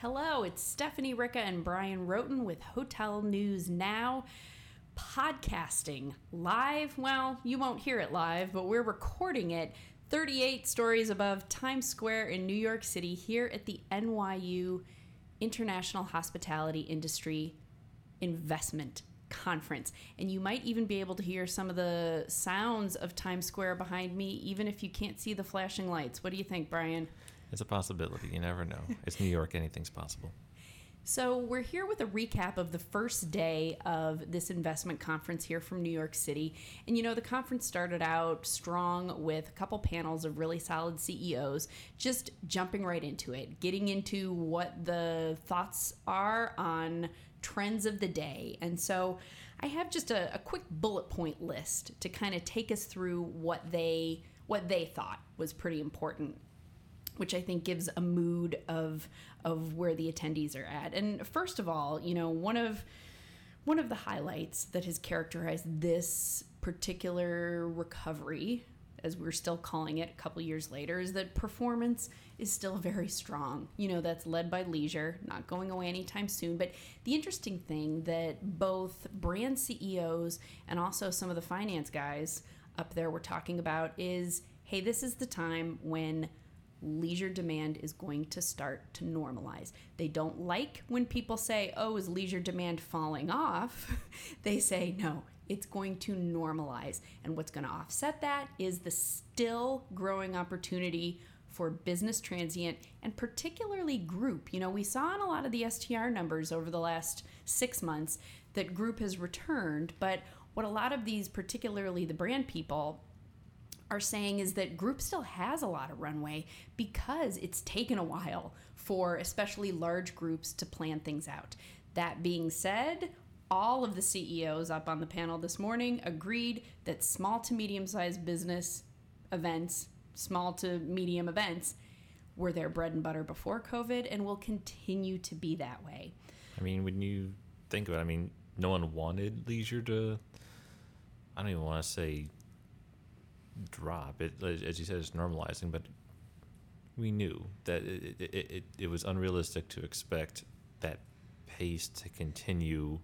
Hello, it's Stephanie Ricca and Bryan Wroten with Hotel News Now. Podcasting live. Well, you won't hear it live, but we're recording it 38 stories above Times Square in New York City here at the NYU International Hospitality Industry Investment Conference. And you might even be able to hear some of the sounds of Times Square behind me, even if you can't see the flashing lights. What do you think, Brian? It's a possibility. You never know. It's New York. Anything's possible. So, we're here with a recap of the first day of this investment conference here from New York City. And you know, the conference started out strong with a couple panels of really solid CEOs, just jumping right into it, getting into what the thoughts are on trends of the day. And so, I have just a, a quick bullet point list to kind of take us through what they what they thought was pretty important which I think gives a mood of of where the attendees are at. And first of all, you know, one of one of the highlights that has characterized this particular recovery, as we're still calling it a couple years later, is that performance is still very strong. You know, that's led by leisure, not going away anytime soon. But the interesting thing that both brand CEOs and also some of the finance guys up there were talking about is hey, this is the time when leisure demand is going to start to normalize. They don't like when people say, oh, is leisure demand falling off? they say, no, it's going to normalize. And what's going to offset that is the still growing opportunity for business transient and particularly group. You know, we saw in a lot of the STR numbers over the last six months that group has returned, but what a lot of these, particularly the brand people, are saying is that group still has a lot of runway because it's taken a while for especially large groups to plan things out. That being said, all of the CEOs up on the panel this morning agreed that small to medium sized business events, small to medium events, were their bread and butter before COVID and will continue to be that way. I mean, when you think about it, I mean, no one wanted leisure to, I don't even want to say drop. It, as you said, it's normalizing, but we knew that it, it, it, it was unrealistic to expect that pace to continue.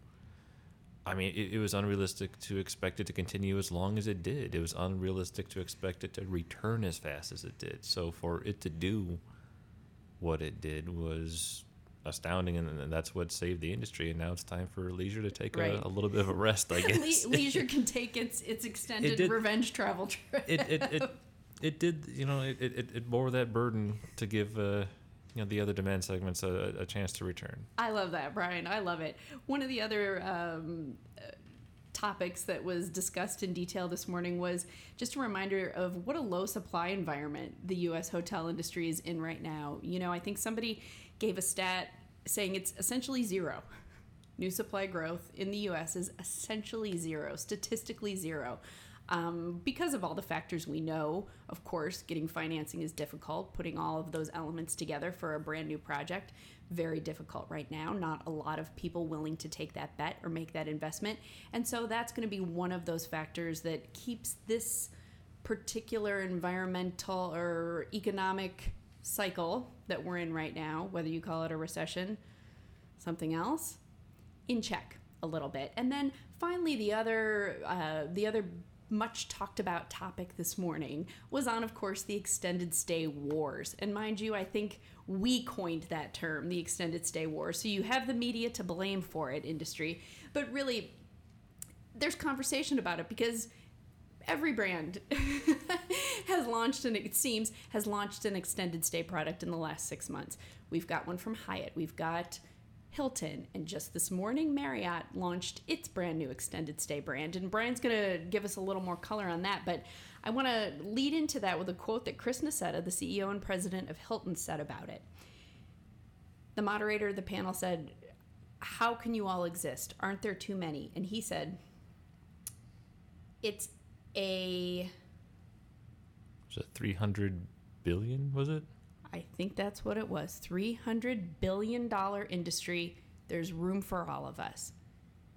I mean, it, it was unrealistic to expect it to continue as long as it did. It was unrealistic to expect it to return as fast as it did. So for it to do what it did was astounding, and that's what saved the industry. And now it's time for leisure to take right. a, a, little bit of a rest, I guess. Le- leisure can take its its extended it did, revenge travel trip. It, it, it, it, did, you know, it, it, it bore that burden to give. Uh, you know the other demand segments a, a, chance to return. I love that, Bryan. I love it. One of the other um, topics that was discussed in detail this morning was just a reminder of what a low supply environment the U.S. hotel industry is in right now. You know, I think somebody gave a stat saying it's essentially zero. New supply growth in the US is essentially zero, statistically zero. Um, because of all the factors we know, of course, getting financing is difficult. Putting all of those elements together for a brand new project, very difficult right now. Not a lot of people willing to take that bet or make that investment. And so that's going to be one of those factors that keeps this particular environmental or economic cycle that we're in right now, whether you call it a recession, something else, in check a little bit. And then finally, the other uh, the other much talked about topic this morning was on, of course, the extended stay wars. And mind you, I think we coined that term, the extended stay war. So you have the media to blame for it, industry, but really, there's conversation about it because every brand has launched and it seems has launched an extended stay product in the last six months we've got one from hyatt we've got hilton. And just this morning marriott launched its brand new extended stay brand. And bryan's going to give us a little more color on that but i want to lead into that with a quote that chris nassetta the ceo and president of hilton said about it. The moderator of the panel said how can you all exist? Aren't there too many? And he said it's a was it 300 billion was it i think that's what it was 300 billion dollar industry there's room for all of us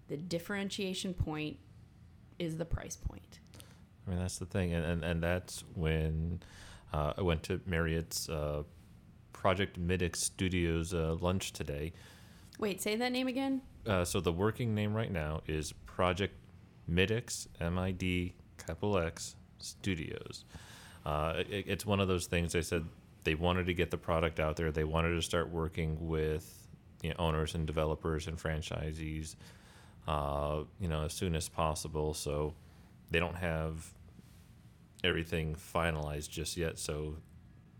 the differentiation point is the price point i mean that's the thing and and, and that's when uh, i went to marriott's uh, Project MidX Studios uh, lunch today. Wait, say that name again. Uh, so the working name right now is Project MidX, M I D capital X Studios. Uh, it, it's one of those things they said they wanted to get the product out there. They wanted to start working with you know, owners and developers and franchisees, uh, you know, as soon as possible. So they don't have everything finalized just yet. So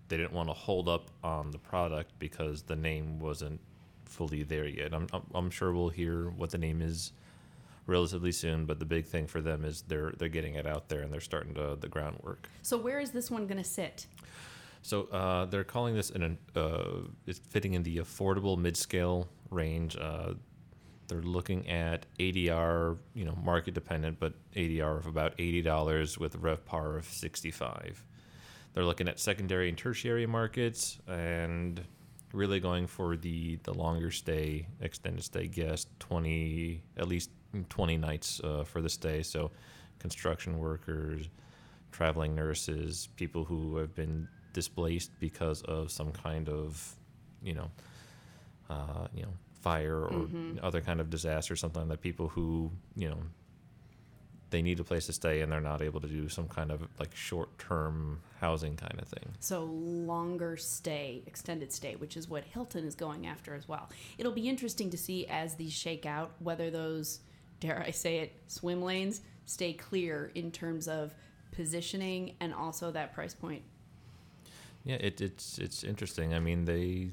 they didn't want to hold up on the product because the name wasn't fully there yet. I'm, I'm, sure we'll hear what the name is relatively soon, but the big thing for them is they're they're getting it out there and they're starting to the groundwork. So where is this one going to sit? So uh, they're calling this an uh, it's fitting in the affordable mid-scale range. Uh, they're looking at ADR, you know, market dependent, but ADR of about eighty dollars with RevPAR of sixty-five. They're looking at secondary and tertiary markets and really going for the the longer stay, extended stay guest, twenty at least 20 nights uh, for the stay. So, construction workers, traveling nurses, people who have been displaced because of some kind of, you know, uh, you know, fire or Mhm. other kind of disaster, something that. People who, you know, they need a place to stay and they're not able to do some kind of like short-term housing kind of thing. So longer stay, extended stay, which is what Hilton is going after as well. It'll be interesting to see as these shake out whether those, dare I say it, swim lanes stay clear in terms of positioning and also that price point. Yeah, it, it's it's interesting. I mean, they.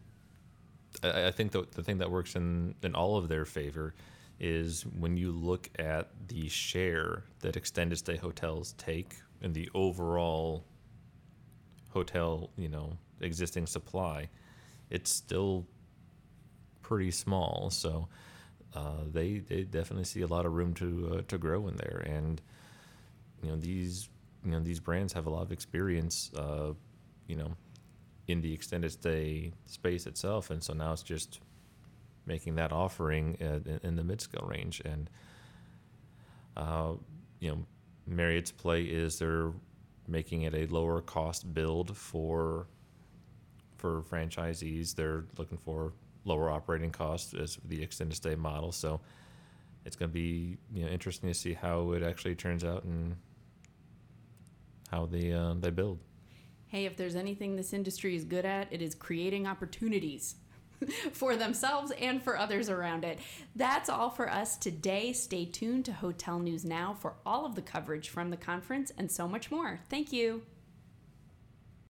I, I think the the thing that works in in all of their favor is when you look at the share that extended stay hotels take in the overall hotel, you know, existing supply, it's still pretty small. So uh, they they definitely see a lot of room to uh, to grow in there, and you know these you know these brands have a lot of experience. Uh, you know, in the extended stay space itself, and so now it's just making that offering in, in the mid scale range. And uh, you know, Marriott's play is they're making it a lower cost build for for franchisees. They're looking for lower operating costs as the extended stay model. So it's going to be you know interesting to see how it actually turns out and how they uh, they build. Hey, if there's anything this industry is good at, it is creating opportunities for themselves and for others around it. That's all for us today. Stay tuned to Hotel News Now for all of the coverage from the conference and so much more. Thank you.